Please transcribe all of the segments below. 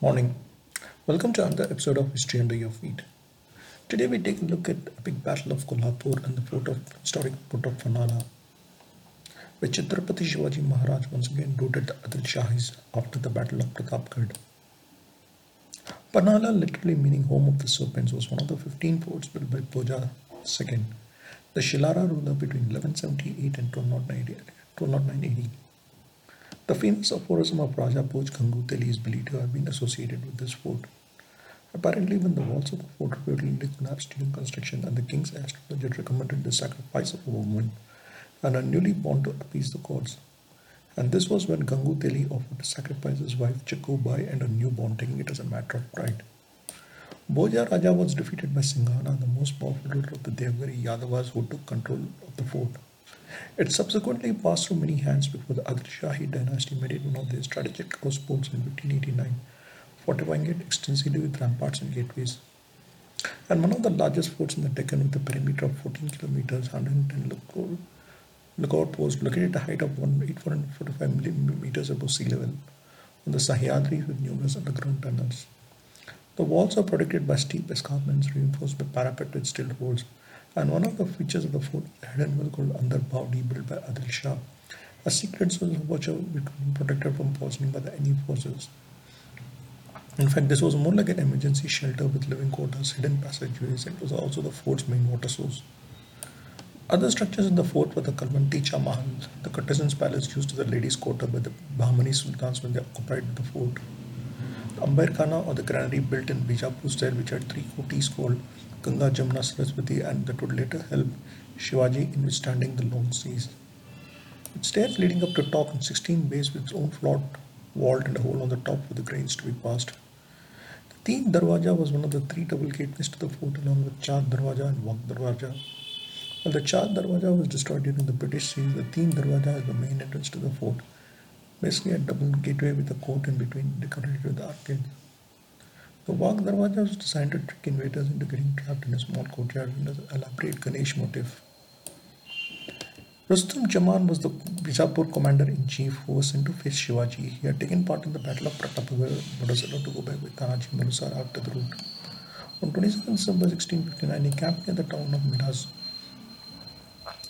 Morning. Welcome to another episode of History Under Your Feet. Today we take a look at the big battle of Kolhapur and the port of historic port of Panala, where Chhatrapati Shivaji Maharaj once again routed the Adil Shahis after the battle of Pratapgarh. Panala, literally meaning home of the serpents, was one of the 15 forts built by Bhoja II, the Shilahara ruler between 1178 and 1209 AD. The famous aphorism of Raja Bhoj Gangu Teli is believed to have been associated with this fort. Apparently, when the walls of the fort reportedly collapsed during construction and the king's astrologer recommended the sacrifice of a woman and a newly born to appease the gods. And this was when Gangu Teli offered to sacrifice his wife Chakubai and a newborn, taking it as a matter of pride. Bhoja Raja was defeated by Singhana, the most powerful ruler of the Devagiri Yadavas who took control of the fort. It subsequently passed through many hands before the Adil Shahi dynasty made it one of their strategic outposts in 1589, fortifying it extensively with ramparts and gateways. And one of the largest forts in the Deccan with a perimeter of 14 kilometers, 110 lookout, posts located at a height of 845 meters above sea level on the Sahyadri with numerous underground tunnels. The walls are protected by steep escarpments reinforced by parapet with steel walls and one of the features of the fort hidden well called Andar Bawdi built by Adil Shah, a secret source of water protected from poisoning by the enemy forces. In fact, this was more like an emergency shelter with living quarters, hidden passageways, and was also the fort's main water source. Other structures in the fort were the Kalmanti Mahal, the courtesan's palace used as a ladies' quarter by the Bahmani sultans when they occupied the fort. Amber or the granary built in Bijapur style, which had three courties called Ganga Jamna Saraswati and that would later help Shivaji in withstanding the long seas. With stairs leading up to top and 16 bays with its own floor vault and a hole on the top for the grains to be passed. The Teen Darwaja was one of the three double gateways to the fort along with Char Darwaja and Wagh Darwaja. While the Char Darwaja was destroyed during the British siege, the Teen Darwaja is the main entrance to the fort. Basically a double gateway with a court in between decorated with arcades. The Wagh Darwaja was designed to trick invaders into getting trapped in a small courtyard with an elaborate Ganesh motif. Rustam Zaman was the Bijapur commander-in-chief who was sent to face Shivaji. He had taken part in the Battle of Pratapgarh but was allowed to go back with Tanaji Malusar after the route. On 22 December 1659, he camped near the town of Miraj,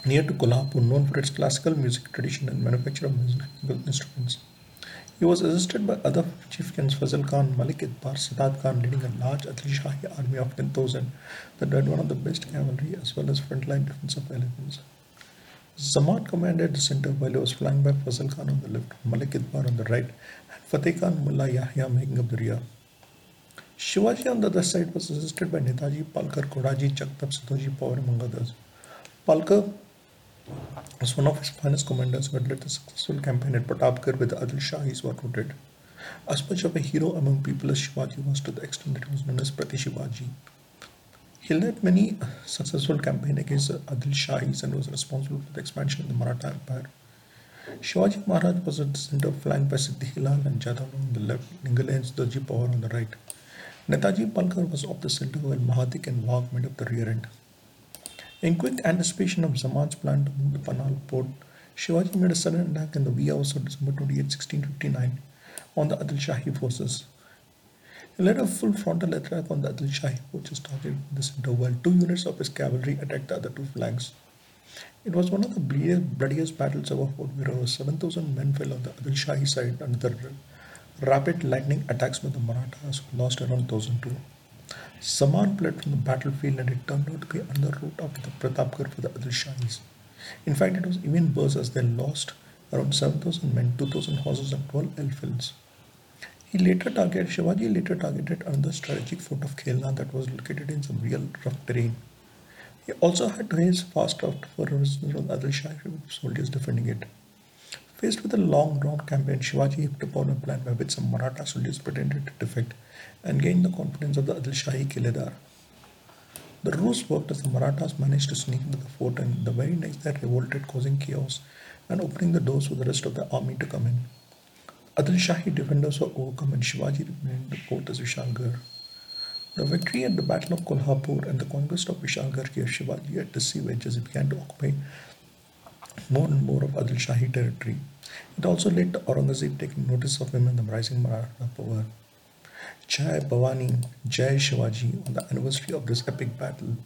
near to Kolhapur, known for its classical music tradition and manufacture of musical instruments. He was assisted by other chieftains Fazal Khan, Malik Itbar, Sadat Khan, leading a large Adil Shahi army of 10,000 that had one of the best cavalry as well as frontline defense of elephants. Zaman commanded the center while he was flanked by Fazal Khan on the left, Malik Itbar on the right, and Fateh Khan Mullah Yahya making up the rear. Shivaji on the other side was assisted by Netaji, Palkar, Kodaji, Jagtap, Sidhoji, Pawar, among others. Palkar was one of his finest commanders who had led the successful campaign at Pratapgarh with the Adil Shahis were routed. As much of a hero among people as Shivaji was to the extent that he was known as Prati Shivaji. He led many successful campaigns against Adil Shahis and was responsible for the expansion of the Maratha Empire. Shivaji Maharaj was at the center flanked by Siddhi and Jadhav on the left, Ningale and Siddhaji Pawar on the right. Netaji Palkar was off the center while Mahadik and Wagh made up the rear end. In quick anticipation of Zaman's plan to move the Panal port, Shivaji made a sudden attack in the wee hours of December 28, 1659 on the Adil Shahi forces. He led a full frontal attack on the Adil Shahi forces targeted in the center while two units of his cavalry attacked the other two flanks. It was one of the bloodiest battles ever fought where over 7,000 men fell on the Adil Shahi side under the rapid lightning attacks by the Marathas who lost around 1,002. Zaman fled from the battlefield and it turned out to be on the route of the Pratapgarh for the Adil Shahis. In fact, it was even worse as they lost around 7,000 men, 2,000 horses, and 12 elephants. He later targeted, Shivaji later targeted another strategic fort of Khelna that was located in some real rough terrain. He also had to raise fast route for from Adil Shahi soldiers defending it. Faced with a long drawn campaign, Shivaji hit upon a plan by which some Maratha soldiers pretended to defect and gained the confidence of the Adil Shahi Kiledar. The ruse worked as the Marathas managed to sneak into the fort and the very next day revolted, causing chaos and opening the doors for the rest of the army to come in. Adil Shahi defenders were overcome and Shivaji remained the fort as Vishalgarh. The victory at the Battle of Kolhapur and the conquest of Vishalgarh gave Shivaji a decisive edge as he began to occupy more and more of Adil Shahi territory. It also led to Aurangzeb taking notice of him the rising Maratha power. Jai Bhavani, Jai Shivaji on the anniversary of this epic battle